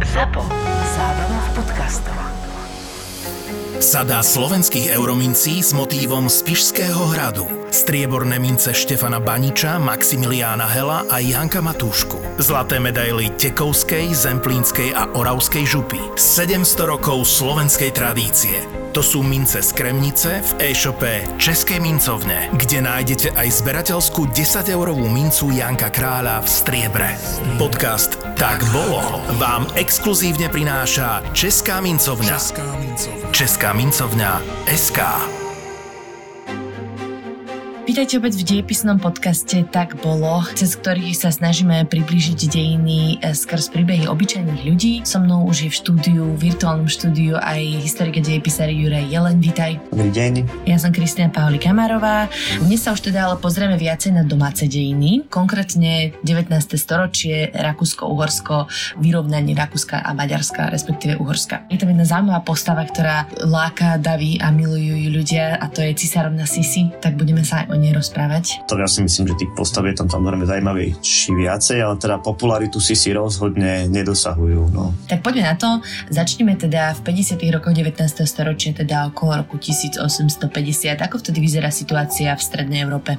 ZAPO. Zábrná v podcastov. Sada slovenských euromincí s motívom z Pišského hradu. Strieborné mince Štefana Baniča, Maximiliána Hela a Janka Matúšku. Zlaté medaily Tekovskej, Zemplínskej a Oravskej župy. 700 rokov slovenskej tradície. To sú mince z Kremnice v e-shope Českej mincovne, kde nájdete aj zberateľskú 10-eurovú mincu Janka Kráľa v striebre. Podcast Tak bolo vám exkluzívne prináša Česká mincovňa. Česká mincovňa SK. Vítajte opäť v dejepisnom podcaste Tak bolo, cez ktorých sa snažíme priblížiť dejiny eh, skrz príbehy obyčajných ľudí. So mnou už je v štúdiu, v virtuálnom štúdiu aj historik a dejepisár Juraj Jelen. Vítaj. Dobrý deň. Ja som Kristina Pauli Kamarová. Dnes sa už teda ale pozrieme viacej na domáce dejiny, konkrétne 19. storočie, Rakúsko-Uhorsko, vyrovnanie Rakúska a Maďarska, respektíve Uhorska. Je tam jedna zaujímavá postava, ktorá láka, daví a milujú ju ľudia a to je cisárovna Sisi, tak budeme sa aj o nej rozprávať. To ja si myslím, že tých postav je tam samozrejme či viacej, ale teda popularitu si si rozhodne nedosahujú. No. Tak poďme na to. Začneme teda v 50. rokoch 19. storočia, teda okolo roku 1850. Ako vtedy vyzerá situácia v Strednej Európe?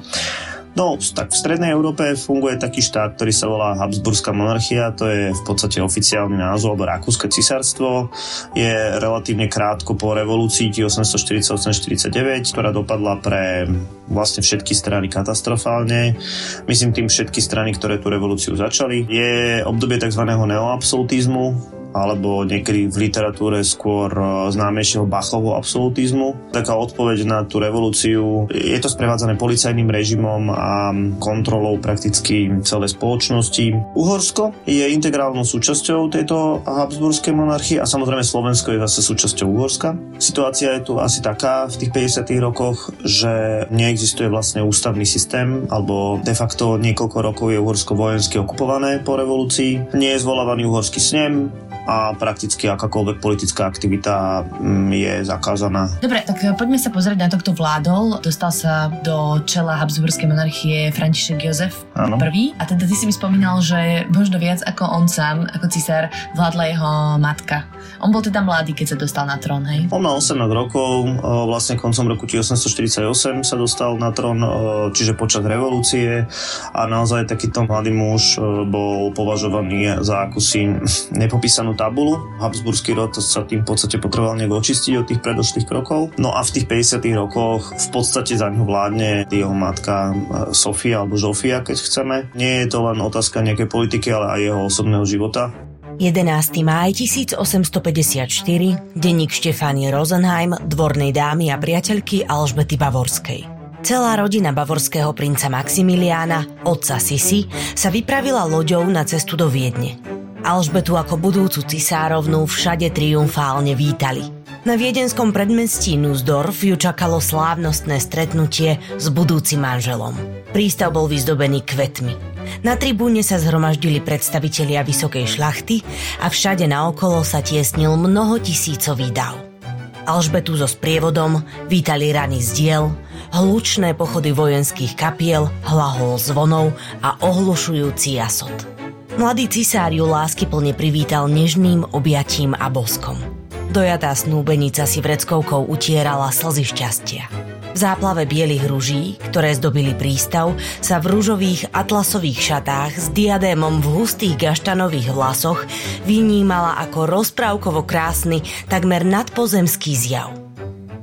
No, tak v Strednej Európe funguje taký štát, ktorý sa volá Habsburská monarchia, to je v podstate oficiálny názov, alebo Rakúske cisárstvo. Je relatívne krátko po revolúcii 1848-49, ktorá dopadla pre vlastne všetky strany katastrofálne. Myslím tým všetky strany, ktoré tú revolúciu začali. Je obdobie tzv. neoabsolutizmu, alebo niekedy v literatúre skôr e, známejšieho Bachovho absolutizmu. Taká odpoveď na tú revolúciu. Je to sprevádzané policajným režimom a kontrolou prakticky celej spoločnosti. Uhorsko je integrálnou súčasťou tejto Habsburskej monarchie a samozrejme Slovensko je zase súčasťou Uhorska. Situácia je tu asi taká v tých 50. rokoch, že neexistuje vlastne ústavný systém alebo de facto niekoľko rokov je Uhorsko vojensky okupované po revolúcii. Nie je zvolávaný uhorský snem, a prakticky akákoľvek politická aktivita mm, je zakázaná. Dobre, tak e, poďme sa pozrieť na to, kto vládol. Dostal sa do čela Habsburskej monarchie František Jozef I. A teda ty si mi spomínal, že možno viac ako on sám, ako cisár, vládla jeho matka. On bol teda mladý, keď sa dostal na trón, hej? On mal 18 rokov, e, vlastne koncom roku 1848 sa dostal na trón, e, čiže počas revolúcie a naozaj takýto mladý muž bol považovaný za akúsi nepopísanú čiernu tabulu. Habsburský rod sa tým v podstate potreboval nejak očistiť od tých predošlých krokov. No a v tých 50 rokoch v podstate za ňo vládne jeho matka e, Sofia alebo Žofia, keď chceme. Nie je to len otázka nejakej politiky, ale aj jeho osobného života. 11. máj 1854, denník Štefánie Rosenheim, dvornej dámy a priateľky Alžbety Bavorskej. Celá rodina bavorského princa Maximiliána, otca Sisi, sa vypravila loďou na cestu do Viedne. Alžbetu ako budúcu cisárovnú všade triumfálne vítali. Na viedenskom predmestí Nussdorf ju čakalo slávnostné stretnutie s budúcim manželom. Prístav bol vyzdobený kvetmi. Na tribúne sa zhromaždili predstavitelia vysokej šlachty a všade naokolo sa tiesnil mnoho tisícový dav. Alžbetu so sprievodom vítali rany z diel, hlučné pochody vojenských kapiel, hlahol zvonov a ohlušujúci jasot. Mladý cisár ju lásky plne privítal nežným objatím a boskom. Dojatá snúbenica si vreckovkou utierala slzy šťastia. V záplave bielých ruží, ktoré zdobili prístav, sa v rúžových atlasových šatách s diadémom v hustých gaštanových vlasoch vynímala ako rozprávkovo krásny, takmer nadpozemský zjav.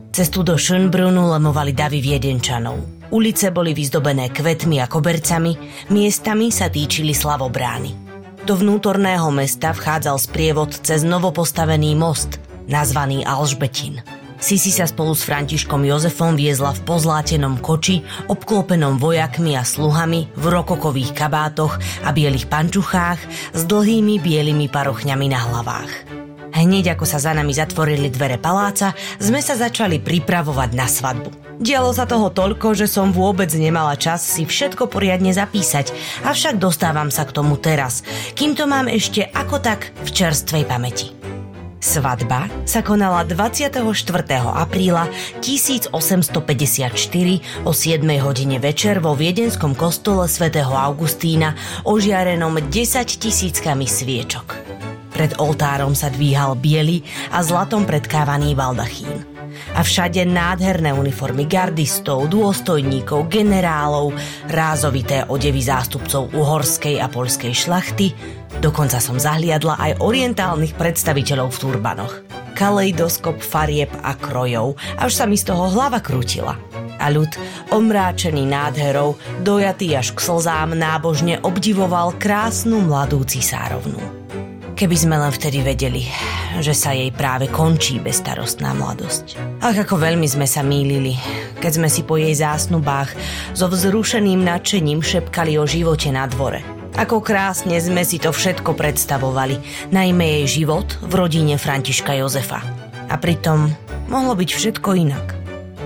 Cestu do Schönbrunnu lemovali davy viedenčanov – Ulice boli vyzdobené kvetmi a kobercami, miestami sa týčili slavobrány. Do vnútorného mesta vchádzal sprievod cez novopostavený most, nazvaný Alžbetin. Sisi sa spolu s Františkom Jozefom viezla v pozlátenom koči, obklopenom vojakmi a sluhami, v rokokových kabátoch a bielých pančuchách s dlhými bielými parochňami na hlavách. Hneď ako sa za nami zatvorili dvere paláca, sme sa začali pripravovať na svadbu. Dialo sa toho toľko, že som vôbec nemala čas si všetko poriadne zapísať, avšak dostávam sa k tomu teraz, kým to mám ešte ako tak v čerstvej pamäti. Svadba sa konala 24. apríla 1854 o 7 hodine večer vo viedenskom kostole svätého Augustína ožiarenom 10 tisíckami sviečok. Pred oltárom sa dvíhal biely a zlatom predkávaný baldachín. A všade nádherné uniformy gardistov, dôstojníkov, generálov, rázovité odevy zástupcov uhorskej a poľskej šlachty, dokonca som zahliadla aj orientálnych predstaviteľov v turbanoch. Kaleidoskop farieb a krojov, až sa mi z toho hlava krútila a ľud, omráčený nádherou, dojatý až k slzám, nábožne obdivoval krásnu mladú cisárovnu. Keby sme len vtedy vedeli, že sa jej práve končí bezstarostná mladosť. Ach, ako veľmi sme sa mýlili, keď sme si po jej zásnubách so vzrušeným nadšením šepkali o živote na dvore. Ako krásne sme si to všetko predstavovali, najmä jej život v rodine Františka Jozefa. A pritom mohlo byť všetko inak.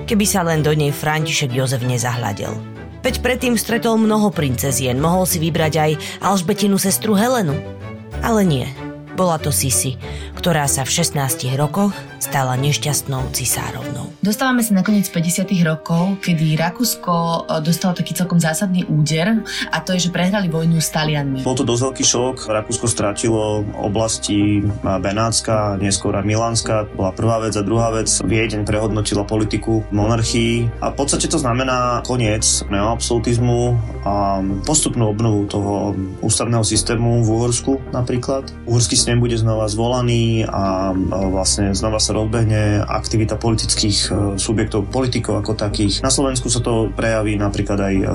Keby sa len do nej František Jozef nezahľadil. Veď predtým stretol mnoho princezien, mohol si vybrať aj Alžbetinu sestru Helenu. Ale nie, bola to Sisi, ktorá sa v 16 rokoch stala nešťastnou cisárovnou. Dostávame sa nakoniec 50. rokov, kedy Rakúsko e, dostalo taký celkom zásadný úder a to je, že prehrali vojnu s Talianmi. Bol to dosť veľký šok. Rakúsko strátilo oblasti Benátska, neskôr Milánska. Bola prvá vec a druhá vec. Viedeň prehodnotila politiku monarchii a v podstate to znamená koniec neoabsolutizmu a postupnú obnovu toho ústavného systému v Uhorsku napríklad. Uhorský snem bude znova zvolaný a vlastne znova sa rozbehne aktivita politických subjektov, politikov ako takých. Na Slovensku sa to prejaví napríklad aj e,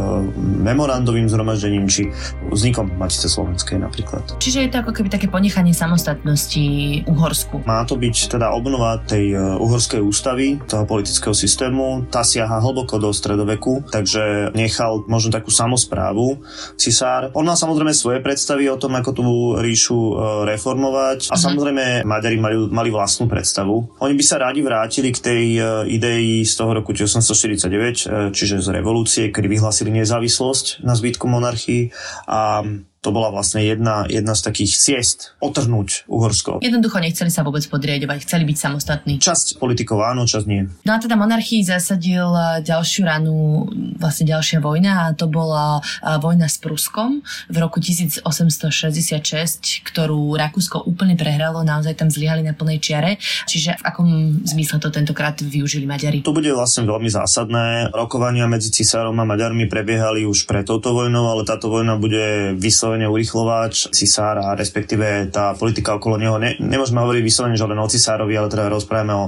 memorandovým zhromaždením či vznikom Matice Slovenskej napríklad. Čiže je to ako keby také ponechanie samostatnosti Uhorsku. Má to byť teda obnova tej e, uhorskej ústavy, toho politického systému. Tá siaha hlboko do stredoveku, takže nechal možno takú samozprávu cisár. On má samozrejme svoje predstavy o tom, ako tú ríšu reformovať a uh-huh. samozrejme Maďari mali, mali vlastnú predstavu. Oni by sa rádi vrátili k tej idei z toho roku 1849, uh, čiže z revolúcie, kedy vyhlásili nezávislosť na zbytku monarchii a to bola vlastne jedna, jedna z takých ciest otrhnúť Uhorsko. Jednoducho nechceli sa vôbec podriadovať, chceli byť samostatní. Časť politikov áno, časť nie. No a teda monarchii zasadil e, ďalšiu ranu, vlastne ďalšia vojna a to bola e, vojna s Pruskom v roku 1866, ktorú Rakúsko úplne prehralo, naozaj tam zlyhali na plnej čiare. Čiže v akom zmysle to tentokrát využili Maďari? To bude vlastne veľmi zásadné. Rokovania medzi cisárom a Maďarmi prebiehali už pred touto vojnou, ale táto vojna bude vyslovene vyslovene urychlovač cisára, respektíve tá politika okolo neho. Ne, nemôžeme hovoriť vyslovene, že len o cisárovi, ale teda rozprávame o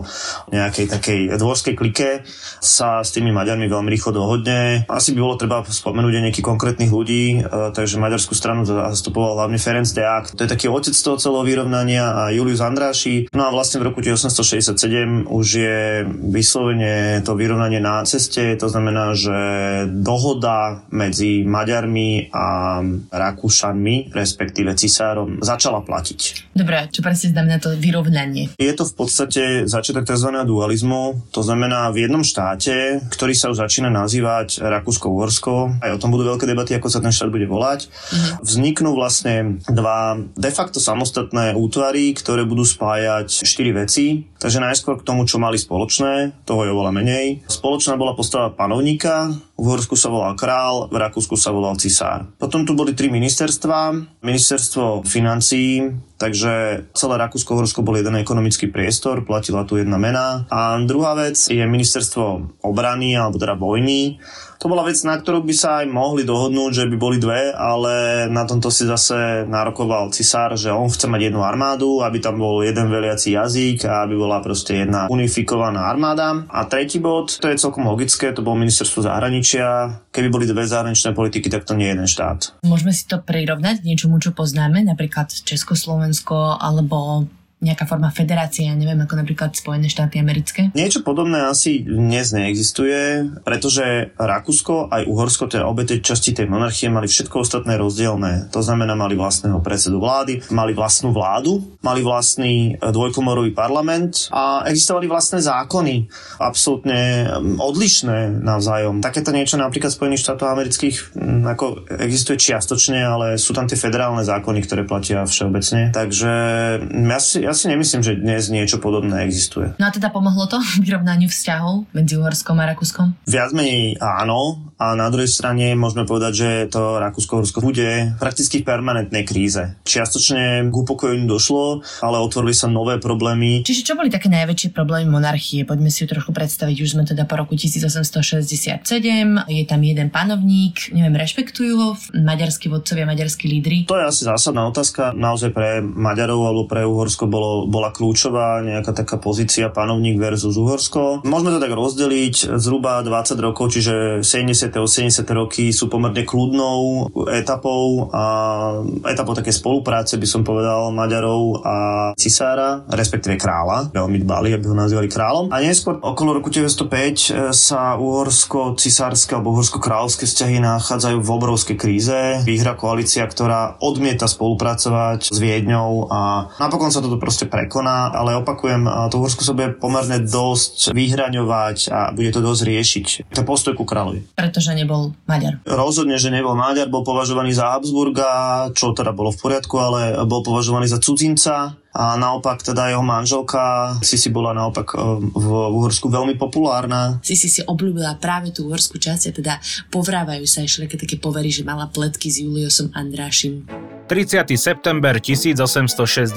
nejakej takej dvorskej klike. Sa s tými Maďarmi veľmi rýchlo dohodne. Asi by bolo treba spomenúť aj nejakých konkrétnych ľudí, e, takže maďarskú stranu zastupoval hlavne Ferenc Deák. To je taký otec toho celého vyrovnania a Julius Andráši. No a vlastne v roku 1867 už je vyslovene to vyrovnanie na ceste, to znamená, že dohoda medzi Maďarmi a Rakúskom Rakúšanmi, respektíve cisárom, začala platiť. Dobre, čo presne znamená to vyrovnanie? Je to v podstate začiatok tzv. dualizmu, to znamená v jednom štáte, ktorý sa už začína nazývať Rakúsko-Uhorsko, aj o tom budú veľké debaty, ako sa ten štát bude volať, uh-huh. vzniknú vlastne dva de facto samostatné útvary, ktoré budú spájať štyri veci. Takže najskôr k tomu, čo mali spoločné, toho je oveľa menej. Spoločná bola postava panovníka, v Uhorsku sa volal král, v Rakúsku sa volal cisár. Potom tu boli tri ministerstva. Ministerstvo financií, takže celé Rakúsko-Horsko bol jeden ekonomický priestor, platila tu jedna mena. A druhá vec je ministerstvo obrany, alebo teda vojny to bola vec, na ktorú by sa aj mohli dohodnúť, že by boli dve, ale na tomto si zase nárokoval cisár, že on chce mať jednu armádu, aby tam bol jeden veliaci jazyk a aby bola proste jedna unifikovaná armáda. A tretí bod, to je celkom logické, to bolo ministerstvo zahraničia. Keby boli dve zahraničné politiky, tak to nie je jeden štát. Môžeme si to prirovnať k niečomu, čo poznáme, napríklad Československo alebo nejaká forma federácie, ja neviem, ako napríklad Spojené štáty americké? Niečo podobné asi dnes neexistuje, pretože Rakúsko aj Uhorsko, teda obe tej časti tej monarchie, mali všetko ostatné rozdielne. To znamená, mali vlastného predsedu vlády, mali vlastnú vládu, mali vlastný e, dvojkomorový parlament a existovali vlastné zákony, absolútne odlišné navzájom. Takéto niečo napríklad Spojených štátov amerických ako existuje čiastočne, ale sú tam tie federálne zákony, ktoré platia všeobecne. Takže ja si, ja si nemyslím, že dnes niečo podobné existuje. No a teda pomohlo to vyrovnaniu vzťahov medzi Uhorskom a Rakúskom? Viac menej áno, a na druhej strane môžeme povedať, že to Rakúsko-Horsko bude prakticky v permanentnej kríze. Čiastočne k upokojeniu došlo, ale otvorili sa nové problémy. Čiže čo boli také najväčšie problémy monarchie? Poďme si ju trochu predstaviť. Už sme teda po roku 1867, je tam jeden panovník, neviem, rešpektujú ho maďarskí vodcovia, maďarskí lídry? To je asi zásadná otázka. Naozaj pre Maďarov alebo pre Uhorsko bolo, bola kľúčová nejaká taká pozícia panovník versus Uhorsko. Môžeme to tak rozdeliť zhruba 20 rokov, čiže 70 80. roky sú pomerne kľudnou etapou a etapou také spolupráce by som povedal Maďarov a cisára, respektíve kráľa. Veľmi dbali, aby ho nazývali kráľom. A neskôr okolo roku 1905 sa uhorsko-cisárske alebo uhorsko-kráľovské vzťahy nachádzajú v obrovskej kríze. Výhra koalícia, ktorá odmieta spolupracovať s Viedňou a napokon sa toto proste prekoná, ale opakujem, to Uhorsko sa bude pomerne dosť vyhraňovať a bude to dosť riešiť. To postoj ku kráľovi. Preto že nebol Maďar. Rozhodne, že nebol Maďar, bol považovaný za Habsburga, čo teda bolo v poriadku, ale bol považovaný za cudzinca a naopak teda jeho manželka Sisi bola naopak e, v Uhorsku veľmi populárna. Sisi si obľúbila práve tú uhorskú časť a teda povrávajú sa ešte také povery, že mala pletky s Juliosom Andrášim. 30. september 1868,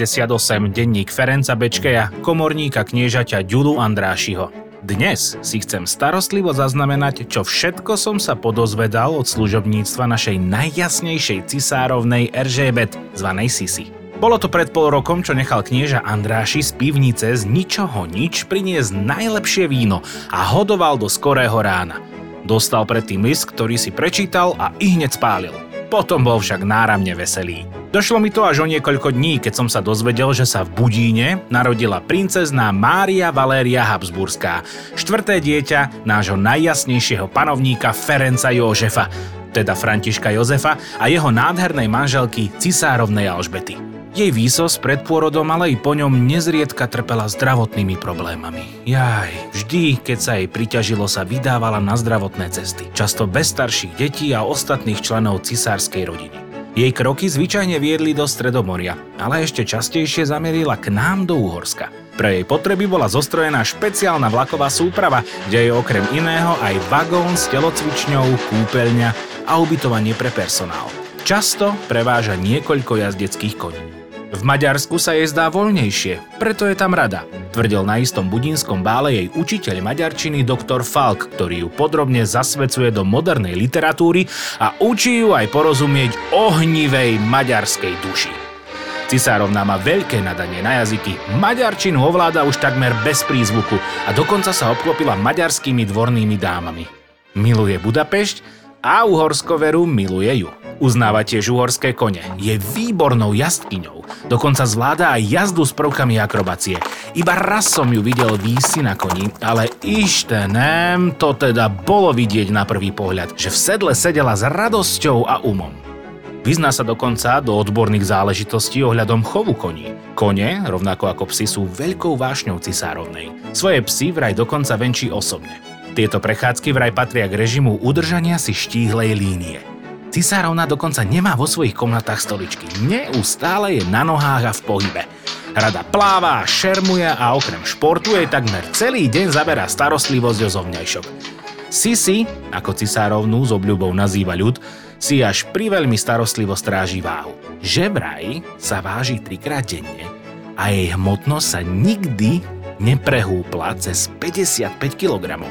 denník Ferenca Bečkeja, komorníka kniežaťa Ďulu Andrášiho. Dnes si chcem starostlivo zaznamenať, čo všetko som sa podozvedal od služobníctva našej najjasnejšej cisárovnej Eržébet, zvanej Sisi. Bolo to pred pol rokom, čo nechal knieža Andráši z pivnice z ničoho nič priniesť najlepšie víno a hodoval do skorého rána. Dostal predtým list, ktorý si prečítal a i hneď spálil. Potom bol však náramne veselý. Došlo mi to až o niekoľko dní, keď som sa dozvedel, že sa v Budíne narodila princezná Mária Valéria Habsburská, štvrté dieťa nášho najjasnejšieho panovníka Ferenca Jožefa, teda Františka Jozefa a jeho nádhernej manželky cisárovnej Alžbety. Jej výsos pred pôrodom, ale i po ňom nezriedka trpela zdravotnými problémami. Jaj, vždy, keď sa jej priťažilo, sa vydávala na zdravotné cesty. Často bez starších detí a ostatných členov cisárskej rodiny. Jej kroky zvyčajne viedli do Stredomoria, ale ešte častejšie zamerila k nám do Úhorska. Pre jej potreby bola zostrojená špeciálna vlaková súprava, kde je okrem iného aj vagón s telocvičňou, kúpeľňa a ubytovanie pre personál. Často preváža niekoľko jazdeckých koní. V Maďarsku sa jej zdá voľnejšie, preto je tam rada, tvrdil na istom budínskom bále jej učiteľ maďarčiny doktor Falk, ktorý ju podrobne zasvedcuje do modernej literatúry a učí ju aj porozumieť ohnivej maďarskej duši. Cisárovna má veľké nadanie na jazyky, maďarčinu ovláda už takmer bez prízvuku a dokonca sa obklopila maďarskými dvornými dámami. Miluje Budapešť a Uhorsko veru miluje ju. Uznáva tiež uhorské kone. Je výbornou jazdkyňou. Dokonca zvláda aj jazdu s prvkami akrobácie. Iba raz som ju videl výsi na koni, ale ištenem, to teda bolo vidieť na prvý pohľad, že v sedle sedela s radosťou a umom. Vyzná sa dokonca do odborných záležitostí ohľadom chovu koní. Kone, rovnako ako psi, sú veľkou vášňou cisárovnej. Svoje psy vraj dokonca venčí osobne. Tieto prechádzky vraj patria k režimu udržania si štíhlej línie. Cisárovna dokonca nemá vo svojich komnatách stoličky. Neustále je na nohách a v pohybe. Rada pláva, šermuje a okrem športu jej takmer celý deň zaberá starostlivosť o zovňajšok. Sisi, ako cisárovnú s obľubou nazýva ľud, si až pri veľmi starostlivo stráži váhu. Žebraj sa váži trikrát denne a jej hmotnosť sa nikdy neprehúpla cez 55 kg.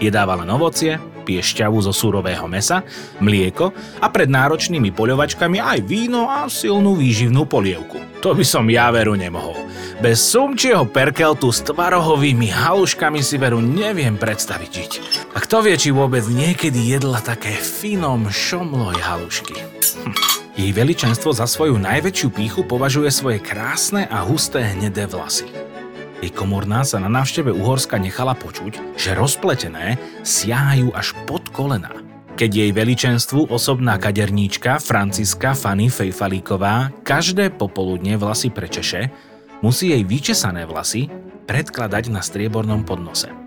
Jedáva len ovocie, pije šťavu zo súrového mesa, mlieko a pred náročnými poľovačkami aj víno a silnú výživnú polievku. To by som ja veru nemohol. Bez sumčieho perkeltu s tvarohovými haluškami si veru neviem predstaviť žiť. A kto vie, či vôbec niekedy jedla také finom šomloj halušky. Hm. Jej veličenstvo za svoju najväčšiu píchu považuje svoje krásne a husté hnedé vlasy. Komorná sa na návšteve Uhorska nechala počuť, že rozpletené siahajú až pod kolená. Keď jej veličenstvu osobná kaderníčka Franciska Fanny Fejfalíková každé popoludne vlasy prečeše, musí jej vyčesané vlasy predkladať na striebornom podnose.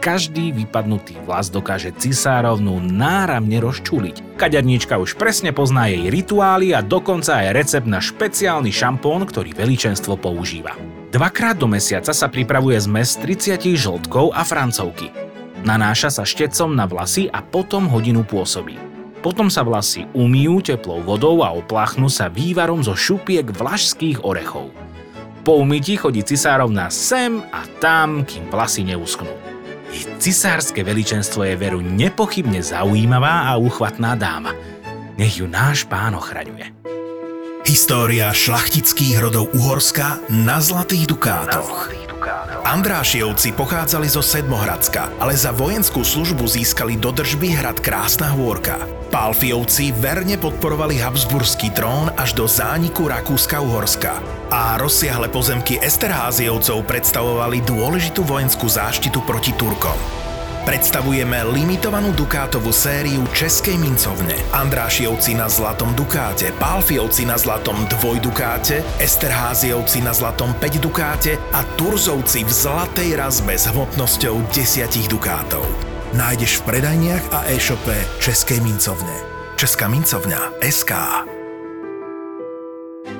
Každý vypadnutý vlas dokáže cisárovnú náramne rozčuliť. Kaďarníčka už presne pozná jej rituály a dokonca aj recept na špeciálny šampón, ktorý veličenstvo používa. Dvakrát do mesiaca sa pripravuje zmes 30 žltkov a francovky. Nanáša sa štecom na vlasy a potom hodinu pôsobí. Potom sa vlasy umýjú teplou vodou a opláchnú sa vývarom zo šupiek vlašských orechov. Po umytí chodí cisárovna sem a tam, kým vlasy neusknú. Ich cisárske veličenstvo je veru nepochybne zaujímavá a uchvatná dáma. Nech ju náš pán ochraňuje. História šlachtických rodov Uhorska na Zlatých Dukátoch. Andrášievci pochádzali zo Sedmohradska, ale za vojenskú službu získali do držby hrad Krásna Hôrka. Pálfiovci verne podporovali Habsburský trón až do zániku Rakúska-Uhorska a rozsiahle pozemky Esterháziovcov predstavovali dôležitú vojenskú záštitu proti Turkom. Predstavujeme limitovanú Dukátovú sériu Českej mincovne. Andrášiovci na zlatom Dukáte, Pálfiovci na zlatom dvojdukáte, Esterháziovci na zlatom 5 Dukáte a Turzovci v zlatej razbe s hmotnosťou 10 Dukátov. Nájdeš v predajniach a e-shope Českej mincovne. Česká mincovňa SK.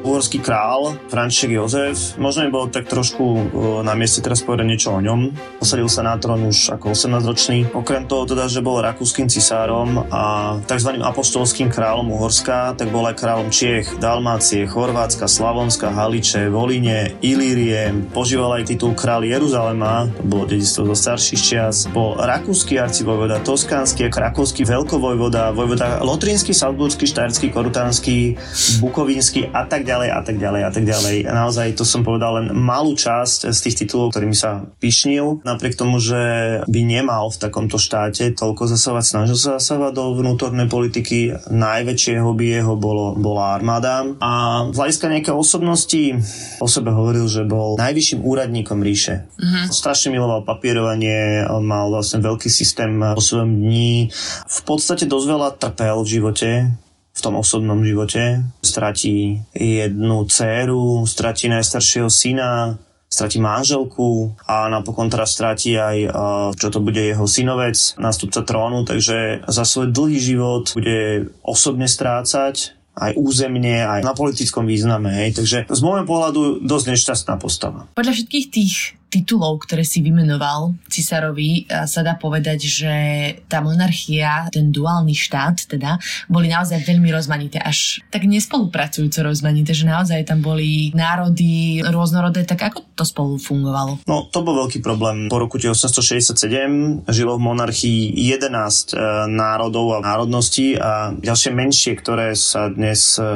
Uhorský král František Jozef. Možno by bolo tak trošku e, na mieste teraz povedať niečo o ňom. Posadil sa na trón už ako 18-ročný. Okrem toho teda, že bol rakúskym cisárom a tzv. apoštolským kráľom Uhorska, tak bol aj kráľom Čiech, Dalmácie, Chorvátska, Slavonska, Haliče, Voline, Ilírie. Požíval aj titul kráľ Jeruzalema, to bolo dedistvo zo starších čias. Bol rakúsky arcivojvoda, toskánsky, krakovský veľkovojvoda, vojvoda lotrínsky, salzburský, štajerský, korutánsky, bukovínsky a tak ďalej a tak ďalej a tak ďalej. A naozaj to som povedal len malú časť z tých titulov, ktorými sa pyšnil. Napriek tomu, že by nemal v takomto štáte toľko zasávať, snažil sa zasávať do vnútornej politiky. Najväčšie hobby jeho bolo, bola armáda. A z hľadiska nejaké osobnosti o sebe hovoril, že bol najvyšším úradníkom ríše. Uh-huh. Strašne miloval papierovanie, mal vlastne veľký systém po svojom dní. V podstate dosť veľa trpel v živote v tom osobnom živote. Stratí jednu dceru, stratí najstaršieho syna, stratí manželku a napokon teraz stratí aj, čo to bude jeho synovec, nástupca trónu, takže za svoj dlhý život bude osobne strácať aj územne, aj na politickom význame. Hej. Takže z môjho pohľadu dosť nešťastná postava. Podľa všetkých tých titulov, ktoré si vymenoval cisárovi, sa dá povedať, že tá monarchia, ten duálny štát teda, boli naozaj veľmi rozmanité, až tak nespolupracujúco rozmanité, že naozaj tam boli národy rôznorodé, tak ako to spolu fungovalo? No, to bol veľký problém. Po roku 1867 žilo v monarchii 11 e, národov a národností a ďalšie menšie, ktoré sa dnes e,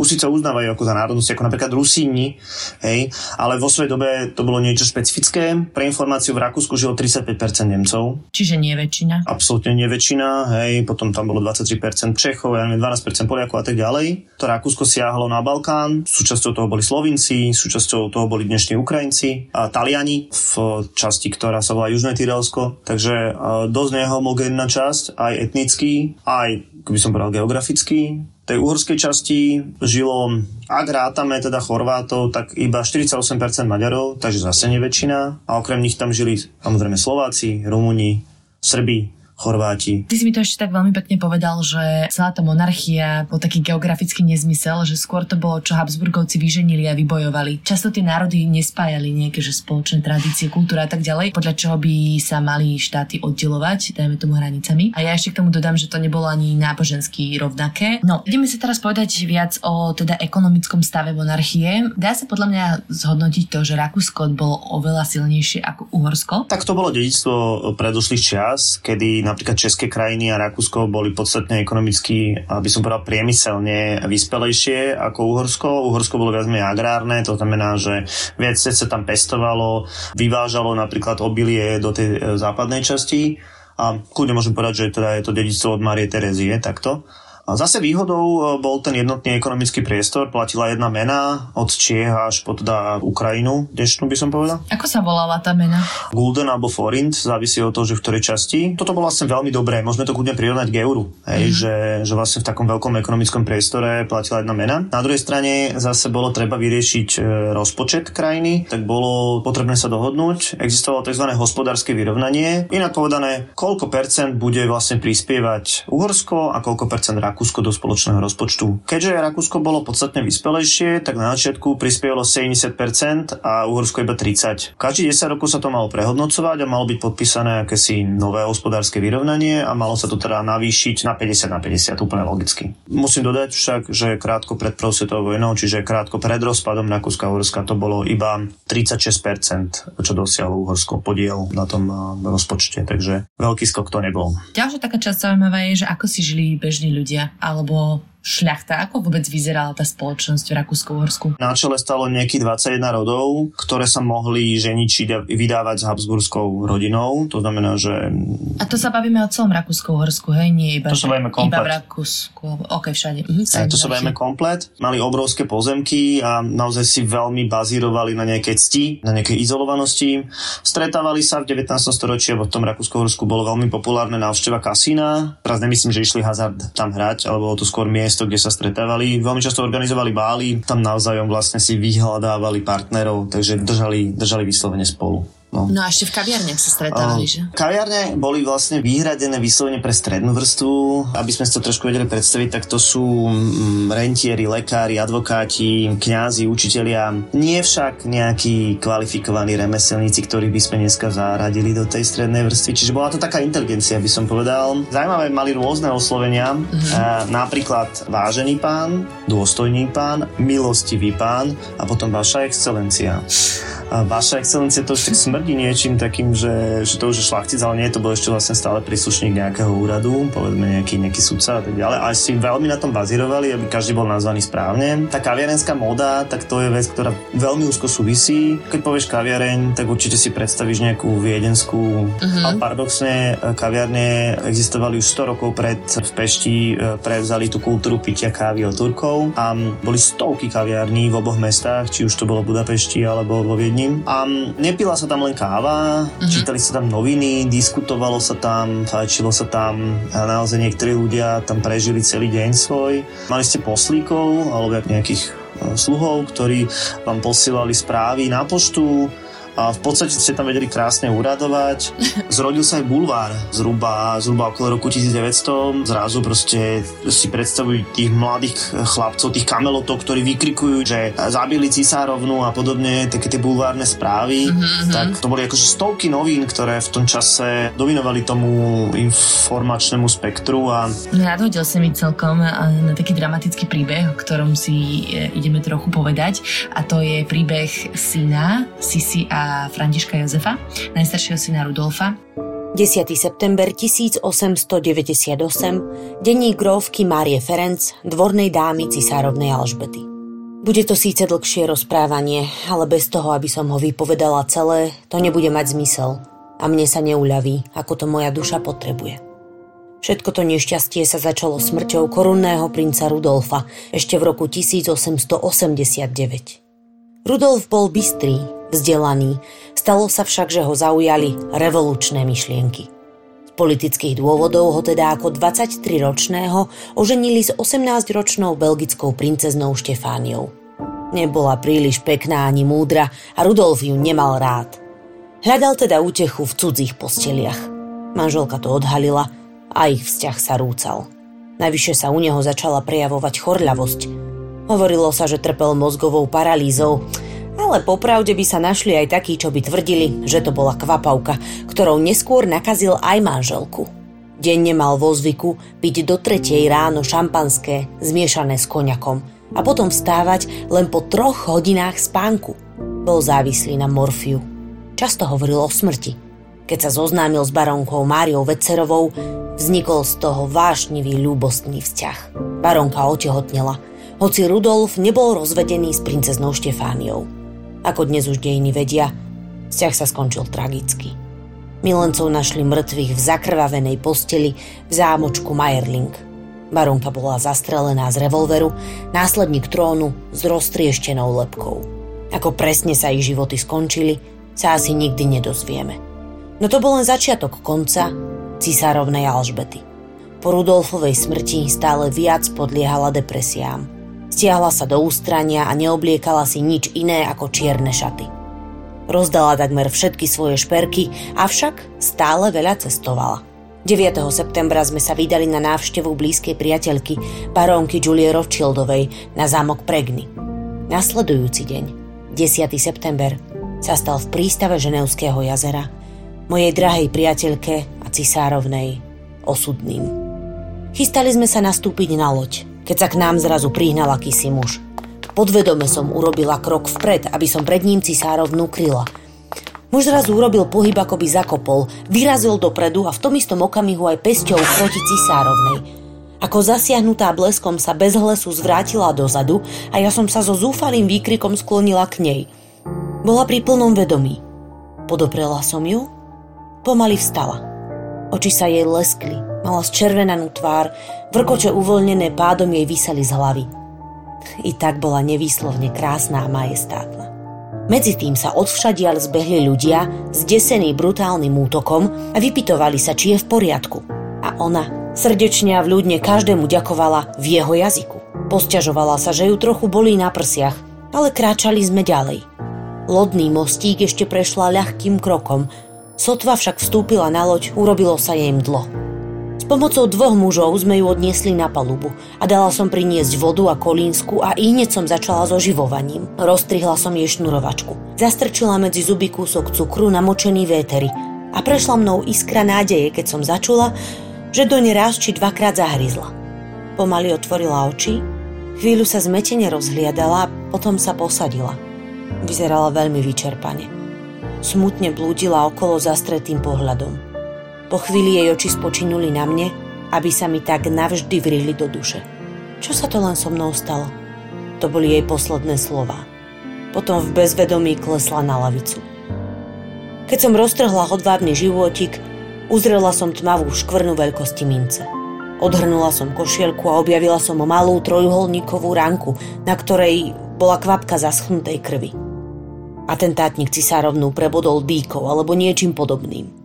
už síce uznávajú ako za národnosti, ako napríklad Rusíni, hej, ale vo svojej dobe to bolo niečo špeciálne špecifické. Pre informáciu v Rakúsku žilo 35% Nemcov. Čiže nie väčšina? Absolútne nie väčšina, hej, potom tam bolo 23% Čechov, ja neviem, 12% Poliakov a tak ďalej. To Rakúsko siahlo na Balkán, súčasťou toho boli Slovinci, súčasťou toho boli dnešní Ukrajinci a Taliani v časti, ktorá sa volá Južné Tyrelsko. Takže dosť nehomogénna časť, aj etnický, aj, by som povedal, geograficky tej uhorskej časti žilo, ak rátame teda Chorvátov, tak iba 48% Maďarov, takže zase neväčšina. A okrem nich tam žili samozrejme Slováci, Rumúni, Srbi, Chorváti. Ty si mi to ešte tak veľmi pekne povedal, že celá tá monarchia bol taký geografický nezmysel, že skôr to bolo, čo Habsburgovci vyženili a vybojovali. Často tie národy nespájali nejaké že spoločné tradície, kultúra a tak ďalej, podľa čoho by sa mali štáty oddelovať, dajme tomu hranicami. A ja ešte k tomu dodám, že to nebolo ani nábožensky rovnaké. No, ideme si teraz povedať viac o teda ekonomickom stave monarchie. Dá sa podľa mňa zhodnotiť to, že Rakúsko bolo oveľa silnejšie ako Uhorsko? Tak to bolo dedičstvo predošlých čas, kedy napríklad České krajiny a Rakúsko boli podstatne ekonomicky, aby som povedal, priemyselne vyspelejšie ako Uhorsko. Uhorsko bolo viac menej agrárne, to znamená, že viac sa tam pestovalo, vyvážalo napríklad obilie do tej e, západnej časti a kľudne môžem povedať, že teda je to dedictvo od Marie Terezie, takto. Zase výhodou e, bol ten jednotný ekonomický priestor, platila jedna mena od Čiech až po teda Ukrajinu, dnešnú by som povedal. Ako sa volala tá mena? Gulden alebo forint, závisí od toho, že v ktorej časti. Toto bolo vlastne veľmi dobré, môžeme to kľudne prirovnať k euru, hej, mm. že, že vlastne v takom veľkom ekonomickom priestore platila jedna mena. Na druhej strane zase bolo treba vyriešiť e, rozpočet krajiny, tak bolo potrebné sa dohodnúť. Existovalo tzv. hospodárske vyrovnanie. Inak povedané, koľko percent bude vlastne prispievať Uhorsko a koľko percent Rakúsko do spoločného rozpočtu. Keďže Rakúsko bolo podstatne vyspelejšie, tak na začiatku prispievalo 70% a Uhorsko iba 30. Každý 10 rokov sa to malo prehodnocovať a malo byť podpísané akési nové hospodárske vyrovnanie a malo sa to teda navýšiť na 50 na 50, úplne logicky. Musím dodať však, že krátko pred prvou svetovou vojnou, čiže krátko pred rozpadom Rakúska a Uhorska, to bolo iba 36%, čo dosiahlo Uhorsko podiel na tom rozpočte, takže veľký skok to nebol. Ďalšia taká časť zaujímavá je, že ako si žili bežní ľudia, alebo šľachta? Ako vôbec vyzerala tá spoločnosť v Rakúsku-Horsku? Na čele stalo nejakých 21 rodov, ktoré sa mohli ženičiť a vydávať s Habsburskou rodinou. To znamená, že... A to sa bavíme o celom Rakúsku-Horsku, hej? Nie iba, to sa bavíme komplet. Iba v Rakúsku. OK, všade. Mhm, ja, to sa bavíme komplet. Mali obrovské pozemky a naozaj si veľmi bazírovali na nejakej cti, na nejakej izolovanosti. Stretávali sa v 19. storočí, a v tom Rakúsku-Horsku bolo veľmi populárne návšteva kasína. Teraz nemyslím, že išli hazard tam hrať, alebo to skôr miest miesto, kde sa stretávali. Veľmi často organizovali bály, tam navzájom vlastne si vyhľadávali partnerov, takže držali, držali vyslovene spolu. No. no a ešte v kaviarniach sa stretávali, že? Kaviarne boli vlastne vyhradené vyslovene pre strednú vrstvu. Aby sme si to trošku vedeli predstaviť, tak to sú mm, rentieri, lekári, advokáti, kňazi, učitelia. Nie však nejakí kvalifikovaní remeselníci, ktorých by sme dneska zaradili do tej strednej vrstvy. Čiže bola to taká inteligencia, by som povedal. Zaujímavé, mali rôzne oslovenia. Mm-hmm. napríklad vážený pán, dôstojný pán, milostivý pán a potom vaša excelencia. A vaša excelencia to tak smrdí niečím takým, že, že to už je šlachtic, ale nie, to bol ešte vlastne stále príslušník nejakého úradu, povedzme nejaký, nejaký sudca a tak ďalej. Ale si veľmi na tom bazírovali, aby každý bol nazvaný správne. Tá kaviarenská moda, tak to je vec, ktorá veľmi úzko súvisí. Keď povieš kaviareň, tak určite si predstavíš nejakú viedenskú, uh-huh. ale paradoxne e, kaviarne existovali už 100 rokov pred v Pešti e, prevzali tú kultúru pitia kávy od Turkov a boli stovky kaviarní v oboch mestách, či už to bolo v Budapešti alebo vo Viedni ním. A nepila sa tam len káva, uh-huh. čítali sa tam noviny, diskutovalo sa tam, fajčilo sa tam a naozaj niektorí ľudia tam prežili celý deň svoj. Mali ste poslíkov alebo nejakých e, sluhov, ktorí vám posielali správy na poštu, a v podstate ste tam vedeli krásne uradovať. Zrodil sa aj bulvár zhruba, zhruba okolo roku 1900. Zrazu proste si predstavujú tých mladých chlapcov, tých kamelotov, ktorí vykrikujú, že zabili cisárovnu a podobne, také tie bulvárne správy. Mm-hmm. Tak to boli akože stovky novín, ktoré v tom čase dominovali tomu informačnému spektru a... Nadhodil sa mi celkom na taký dramatický príbeh, o ktorom si e, ideme trochu povedať a to je príbeh syna Sisi a Františka Jozefa, najstaršieho syna Rudolfa. 10. september 1898, denní gróvky Márie Ferenc, dvornej dámy cisárovnej Alžbety. Bude to síce dlhšie rozprávanie, ale bez toho, aby som ho vypovedala celé, to nebude mať zmysel a mne sa neuľaví, ako to moja duša potrebuje. Všetko to nešťastie sa začalo smrťou korunného princa Rudolfa ešte v roku 1889. Rudolf bol bystrý, vzdelaný, stalo sa však, že ho zaujali revolučné myšlienky. Z politických dôvodov ho teda ako 23-ročného oženili s 18-ročnou belgickou princeznou Štefániou. Nebola príliš pekná ani múdra a Rudolf ju nemal rád. Hľadal teda útechu v cudzích posteliach. Manželka to odhalila a ich vzťah sa rúcal. Najvyššie sa u neho začala prejavovať chorľavosť – Hovorilo sa, že trpel mozgovou paralýzou, ale popravde by sa našli aj takí, čo by tvrdili, že to bola kvapavka, ktorou neskôr nakazil aj manželku. Denne mal vo zvyku piť do tretej ráno šampanské zmiešané s koňakom a potom vstávať len po troch hodinách spánku. Bol závislý na morfiu. Často hovoril o smrti. Keď sa zoznámil s baronkou Máriou Vecerovou, vznikol z toho vášnivý ľúbostný vzťah. Baronka otehotnela – hoci Rudolf nebol rozvedený s princeznou Štefániou. Ako dnes už dejiny vedia, vzťah sa skončil tragicky. Milencov našli mŕtvych v zakrvavenej posteli v zámočku Majerling. Baronka bola zastrelená z revolveru, následník trónu s roztrieštenou lepkou. Ako presne sa ich životy skončili, sa asi nikdy nedozvieme. No to bol len začiatok konca cisárovnej Alžbety. Po Rudolfovej smrti stále viac podliehala depresiám. Stiahla sa do ústrania a neobliekala si nič iné ako čierne šaty. Rozdala takmer všetky svoje šperky, avšak stále veľa cestovala – 9. septembra sme sa vydali na návštevu blízkej priateľky, barónky Julie Rothschildovej, na zámok Pregny. Nasledujúci deň, 10. september, sa stal v prístave Ženevského jazera mojej drahej priateľke a cisárovnej osudným. Chystali sme sa nastúpiť na loď, keď sa k nám zrazu prihnal akýsi muž. Podvedome som urobila krok vpred, aby som pred ním cisárovnú kryla – Muž zrazu urobil pohyb, ako by zakopol, vyrazil dopredu a v tom istom okamihu aj pesťou proti cisárovnej. Ako zasiahnutá bleskom sa bez hlesu zvrátila dozadu a ja som sa so zúfalým výkrikom sklonila k nej. Bola pri plnom vedomí. Podoprela som ju, pomaly vstala. Oči sa jej leskli, mala zčervenanú tvár, vrkoče uvoľnené pádom jej vyseli z hlavy. I tak bola nevýslovne krásna a majestátna. Medzi tým sa odvšadiaľ zbehli ľudia, zdesení brutálnym útokom a vypitovali sa, či je v poriadku. A ona srdečne a vľúdne každému ďakovala v jeho jazyku. Posťažovala sa, že ju trochu bolí na prsiach, ale kráčali sme ďalej. Lodný mostík ešte prešla ľahkým krokom, sotva však vstúpila na loď, urobilo sa jej mdlo. Pomocou dvoch mužov sme ju odniesli na palubu a dala som priniesť vodu a kolínsku a hneď som začala so živovaním. Roztrihla som jej šnurovačku. Zastrčila medzi zuby kúsok cukru namočený véteri a prešla mnou iskra nádeje, keď som začula, že do raz či dvakrát zahryzla. Pomaly otvorila oči, chvíľu sa zmetene rozhliadala, potom sa posadila. Vyzerala veľmi vyčerpane. Smutne blúdila okolo zastretým pohľadom. Po chvíli jej oči spočinuli na mne, aby sa mi tak navždy vrihli do duše. Čo sa to len so mnou stalo? To boli jej posledné slova. Potom v bezvedomí klesla na lavicu. Keď som roztrhla hodvábny životík, uzrela som tmavú škvrnu veľkosti mince. Odhrnula som košielku a objavila som malú trojuholníkovú ranku, na ktorej bola kvapka zaschnutej krvi. Atentátnik cisárovnú prebodol dýkou alebo niečím podobným.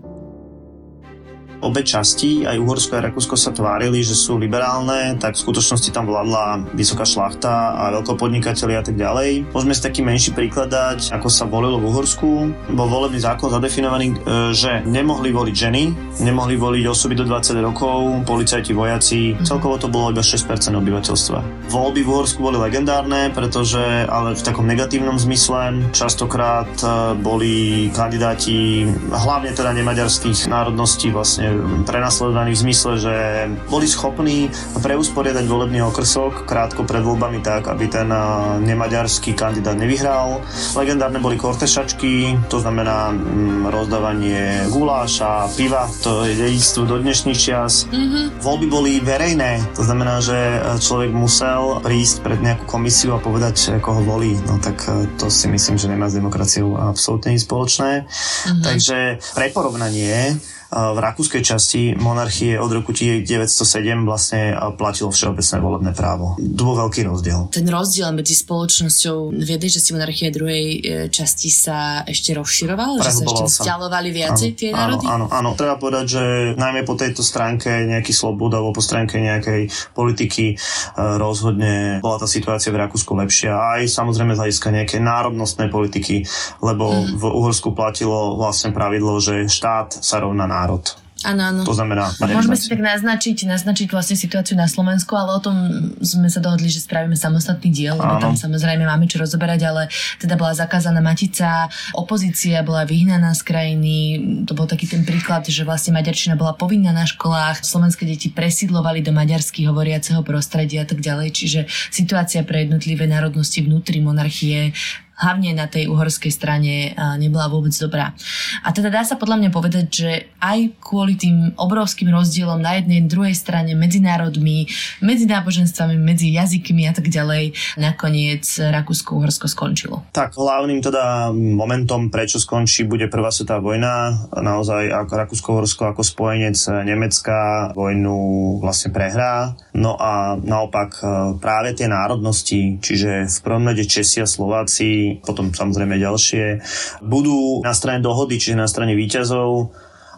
Obe časti, aj Uhorsko a Rakúsko sa tvárili, že sú liberálne, tak v skutočnosti tam vládla vysoká šlachta a veľkopodnikatelia a tak ďalej. Môžeme si taký menší príklad dať, ako sa volilo v Uhorsku. Bol volebný zákon zadefinovaný, e, že nemohli voliť ženy, nemohli voliť osoby do 20 rokov, policajti, vojaci, celkovo to bolo iba 6% obyvateľstva. Voľby v Uhorsku boli legendárne, pretože ale v takom negatívnom zmysle častokrát e, boli kandidáti hlavne teda nemaďarských národností vlastne prenasledovaní v zmysle, že boli schopní preusporiadať volebný okrsok krátko pred voľbami tak, aby ten nemaďarský kandidát nevyhral. Legendárne boli kortešačky, to znamená mm, rozdávanie guláša, piva, to je dedictvo do dnešných čias. Mm-hmm. Voľby boli verejné, to znamená, že človek musel prísť pred nejakú komisiu a povedať, koho volí. No tak e, to si myslím, že nemá s demokraciou absolútne nič spoločné. Mm-hmm. Takže pre porovnanie v rakúskej časti monarchie od roku 1907 vlastne platilo všeobecné volebné právo. Bol veľký rozdiel. Ten rozdiel medzi spoločnosťou v jednej časti monarchie a druhej e, časti sa ešte rozširoval? Že sa ešte vzdialovali viacej áno, tie národy? Áno, áno, áno. Treba povedať, že najmä po tejto stránke nejaký slobod alebo po stránke nejakej politiky e, rozhodne bola tá situácia v Rakúsku lepšia. Aj samozrejme z hľadiska nejakej národnostnej politiky, lebo mm. v Uhorsku platilo vlastne pravidlo, že štát sa rovná národ. Áno, áno. To znamená... Môžeme si tak naznačiť, naznačiť vlastne situáciu na Slovensku, ale o tom sme sa dohodli, že spravíme samostatný diel, lebo tam samozrejme máme čo rozoberať, ale teda bola zakázaná matica, opozícia bola vyhnaná z krajiny, to bol taký ten príklad, že vlastne maďarčina bola povinná na školách, slovenské deti presídlovali do maďarsky hovoriaceho prostredia a tak ďalej, čiže situácia pre jednotlivé národnosti vnútri monarchie hlavne na tej uhorskej strane nebola vôbec dobrá. A teda dá sa podľa mňa povedať, že aj kvôli tým obrovským rozdielom na jednej druhej strane medzi národmi, medzi náboženstvami, medzi jazykmi a tak ďalej, nakoniec Rakúsko-Uhorsko skončilo. Tak hlavným teda momentom, prečo skončí, bude prvá svetová vojna. Naozaj ako Rakúsko-Uhorsko ako spojenec Nemecka vojnu vlastne prehrá. No a naopak e, práve tie národnosti, čiže v prvom rade Česi a Slováci, potom samozrejme ďalšie, budú na strane dohody, čiže na strane výťazov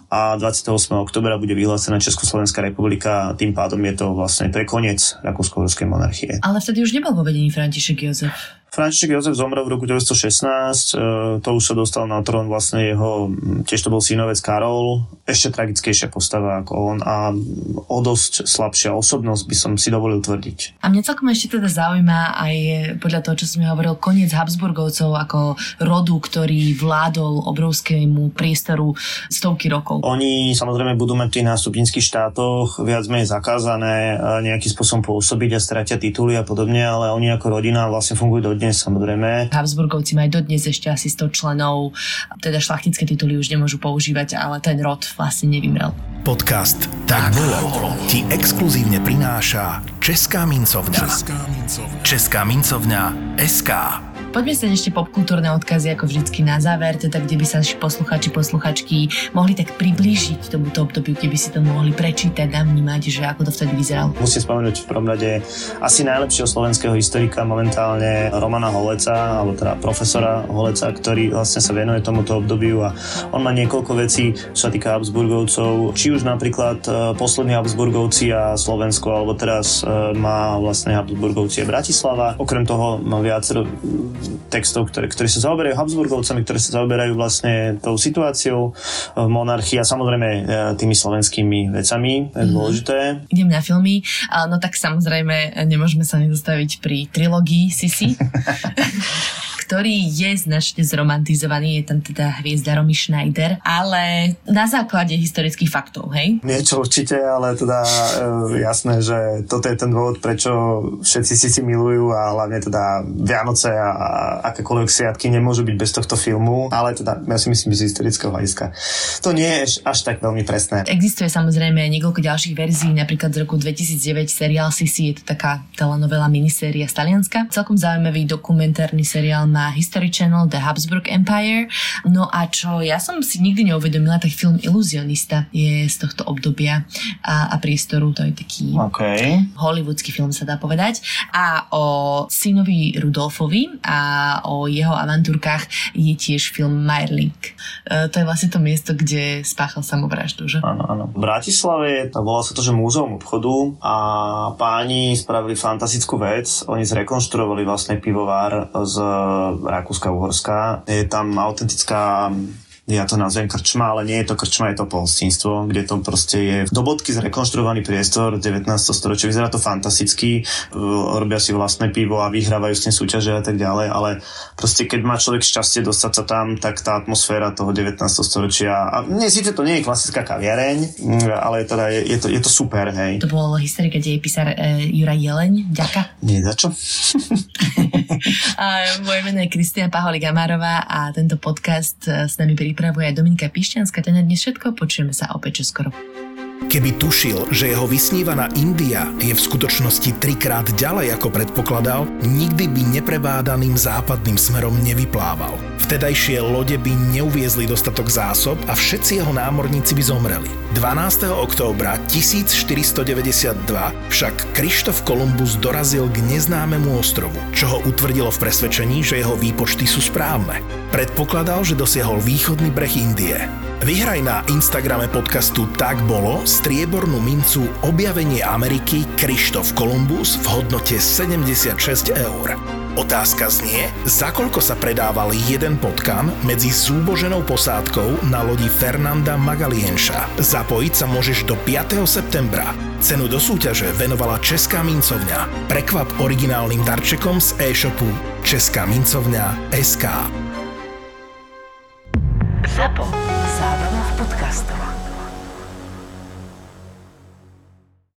a 28. oktobra bude vyhlásená Československá republika a tým pádom je to vlastne, to je koniec Rakúsko-Ruskej monarchie. Ale vtedy už nebol vo vedení František Jozef. František Jozef zomrel v roku 1916, e, to už sa dostal na trón vlastne jeho, tiež to bol synovec Karol, ešte tragickejšia postava ako on a o dosť slabšia osobnosť by som si dovolil tvrdiť. A mňa celkom ešte teda zaujíma aj podľa toho, čo som hovoril, koniec Habsburgovcov ako rodu, ktorý vládol obrovskému priestoru stovky rokov. Oni samozrejme budú mať tých nástupnických štátoch viac menej zakázané e, nejakým spôsobom pôsobiť a stratia tituly a podobne, ale oni ako rodina vlastne fungujú do dodnes samozrejme. Habsburgovci majú dodnes ešte asi 100 členov, teda šlachtické tituly už nemôžu používať, ale ten rod vlastne nevymrel. Podcast Tak bolo ti exkluzívne prináša Česká mincovňa. Česká mincovňa. Česká mincovňa SK. Poďme sa ešte popkultúrne odkazy ako vždycky na záver, teda kde by sa posluchači, posluchačky mohli tak priblížiť tomuto obdobiu, kde by si to mohli prečítať a vnímať, že ako to vtedy vyzeralo. Musím spomenúť v prvom rade asi najlepšieho slovenského historika momentálne Romana Holeca, alebo teda profesora Holeca, ktorý vlastne sa venuje tomuto obdobiu a on má niekoľko vecí, čo sa týka Habsburgovcov, či už napríklad e, poslední Habsburgovci a Slovensko, alebo teraz e, má vlastne Habsburgovci a Bratislava. Okrem toho má viacero textov, ktoré, ktoré sa zaoberajú Habsburgovcami, ktoré sa zaoberajú vlastne tou situáciou v monarchii a samozrejme e, tými slovenskými vecami, je mhm. dôležité. Idem na filmy, no tak samozrejme nemôžeme sa nezastaviť pri trilógii Sisi. ktorý je značne zromantizovaný, je tam teda hviezda Romy Schneider, ale na základe historických faktov, hej? Niečo určite, ale teda e, jasné, že toto je ten dôvod, prečo všetci si si milujú a hlavne teda Vianoce a, a akékoľvek sviatky nemôžu byť bez tohto filmu, ale teda ja si myslím, že z historického hľadiska to nie je až tak veľmi presné. Existuje samozrejme niekoľko ďalších verzií, napríklad z roku 2009 seriál Sisi, je to taká telenovela miniséria z Talianska. Celkom zaujímavý dokumentárny seriál má na History Channel The Habsburg Empire. No a čo ja som si nikdy neuvedomila, tak film Iluzionista je z tohto obdobia a, a priestoru. To je taký okay. hollywoodsky film, sa dá povedať. A o synovi Rudolfovi a o jeho avantúrkach je tiež film Meierling. E, to je vlastne to miesto, kde spáchal samovraždu, že? Áno, áno. V Bratislave volá sa to, že múzeum obchodu a páni spravili fantastickú vec. Oni zrekonštruovali vlastne pivovár z Rakúska-Uhorská. Je tam autentická ja to nazvem krčma, ale nie je to krčma, je to pohostinstvo, kde to proste je do bodky zrekonštruovaný priestor 19. storočia. Vyzerá to fantasticky, robia si vlastné pivo a vyhrávajú s tým súťaže a tak ďalej, ale proste keď má človek šťastie dostať sa tam, tak tá atmosféra toho 19. storočia, a nie, síce to nie je klasická kaviareň, ale teda je, je, to, je to super, hej. To bol historik a dejepísar e, Juraj Jeleň, ďaká. Nie, za čo? a moje meno je Kristina Paholi Gamárová a tento podcast e, s nami pri pripravuje Dominika Pišťanská. To na dnes všetko, počujeme sa opäť čoskoro. Keby tušil, že jeho vysnívaná India je v skutočnosti trikrát ďalej ako predpokladal, nikdy by neprebádaným západným smerom nevyplával. Vtedajšie lode by neuviezli dostatok zásob a všetci jeho námorníci by zomreli. 12. októbra 1492 však Krištof Kolumbus dorazil k neznámemu ostrovu, čo ho utvrdilo v presvedčení, že jeho výpočty sú správne. Predpokladal, že dosiahol východný breh Indie. Vyhraj na Instagrame podcastu Tak bolo striebornú mincu Objavenie Ameriky Krištof Kolumbus v hodnote 76 eur. Otázka znie, za koľko sa predával jeden potkan medzi súboženou posádkou na lodi Fernanda Magalienša. Zapojiť sa môžeš do 5. septembra. Cenu do súťaže venovala Česká mincovňa. Prekvap originálnym darčekom z e-shopu Česká mincovňa SK. ZAPO. Zábrná v podcastovách.